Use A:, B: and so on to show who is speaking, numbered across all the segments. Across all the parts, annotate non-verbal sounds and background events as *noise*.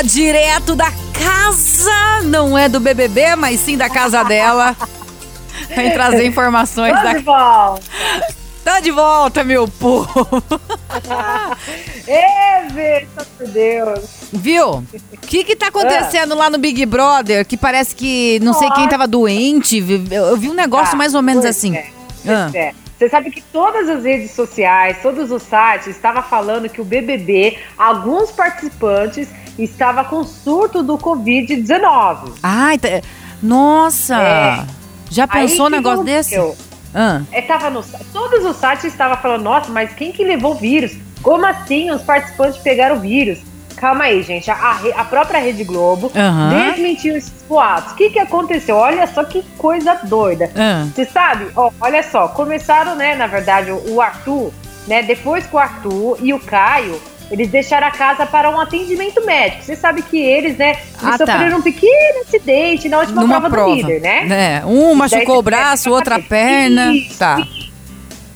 A: ela direto da casa, não é do BBB, mas sim da casa dela. Vem trazer informações
B: Tô
A: da.
B: de volta.
A: Tá de volta, meu povo.
B: Ê, por Deus.
A: Viu? O que que tá acontecendo lá no Big Brother? Que parece que não sei quem tava doente. Eu vi um negócio
B: Tá,
A: mais ou menos assim.
B: é,
A: Ah.
B: Você sabe que todas as redes sociais, todos os sites estavam falando que o BBB, alguns participantes, estava com surto do Covid-19.
A: Ai, tá- nossa!
B: É.
A: Já pensou um
B: Aí,
A: negócio desse?
B: aconteceu?
A: Ah.
B: É, tava no, todos os sites estavam falando, nossa, mas quem que levou o vírus? Como assim os participantes pegaram o vírus? Calma aí, gente. A, a própria Rede Globo
A: Aham.
B: desmentiu esses boatos. O que, que aconteceu? Olha só que coisa doida.
A: Ah.
B: Você sabe? Ó, olha só, começaram, né, na verdade, o, Arthur, né? Depois que o Arthur e o Caio, eles deixaram a casa para um atendimento médico. Você sabe que eles, né, eles
A: Ah, tá.
B: sofreram um pequeno acidente na última
A: Numa
B: prova,
A: prova.
B: do líder, né?
A: É, um machucou o braço, outra a perna.
B: Isso,
A: Tá.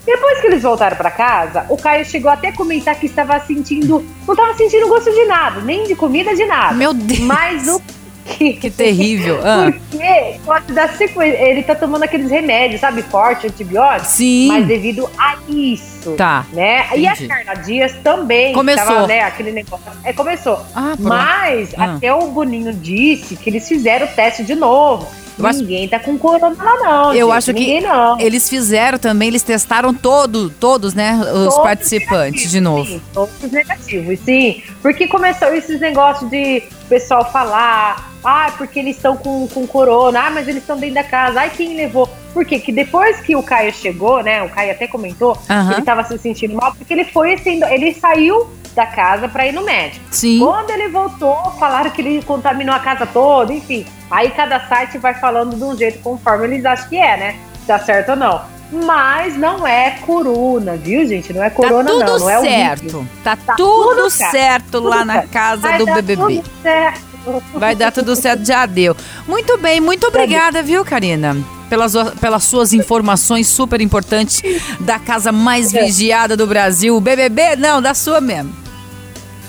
B: Depois que eles voltaram pra casa, o Caio chegou até a comentar que estava sentindo. Não estava sentindo gosto de nada, nem de comida, de nada.
A: Meu Deus.
B: Mas o que.
A: Que terrível. Ah.
B: Porque pode dar sequência. Ele tá tomando aqueles remédios, sabe? Forte, antibiótico.
A: Sim.
B: Mas devido a isso.
A: Tá.
B: Né? E a. Carla Dias também.
A: Começou.
B: Tava, né, aquele negócio. É, começou.
A: Ah.
B: Mas
A: Ah.
B: até o Boninho disse que eles fizeram o teste de novo.
A: Acho-
B: Ninguém tá com corona lá, não.
A: Eu
B: gente.
A: acho que
B: Ninguém não.
A: Eles fizeram também, eles testaram todo, todos, né? Os
B: Todos
A: participantes de novo.
B: Sim, todos negativos, sim. Porque começou esses negócios de o pessoal falar, ah, porque eles estão com, com corona, ah, mas eles estão dentro da casa, ai, quem levou? Por quê? Que depois que o Caio chegou, né, o Caio até comentou, que ele tava se sentindo mal, porque ele foi sendo, ele saiu da casa pra ir no médico.
A: Sim.
B: Quando ele voltou, falaram que ele contaminou a casa toda, enfim. Aí cada site vai falando de um jeito conforme eles acham que é, né? Se Tá certo ou não. Mas não é corona, viu, gente? Não é corona,
A: tá tudo
B: não. Não é o
A: certo. Tá,
B: Tá
A: tudo,
B: tudo certo,
A: certo
B: tudo
A: lá na
B: certo.
A: casa
B: Vai
A: do BBB.
B: tudo certo.
A: Vai dar tudo certo, já deu. Muito bem, muito obrigada, viu, Karina? Pelas, pelas suas informações super importantes da casa mais vigiada do Brasil. O BBB? Não, da sua mesmo.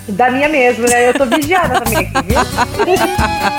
B: Da minha mesmo, né? Eu tô vigiando também aqui, viu? *laughs*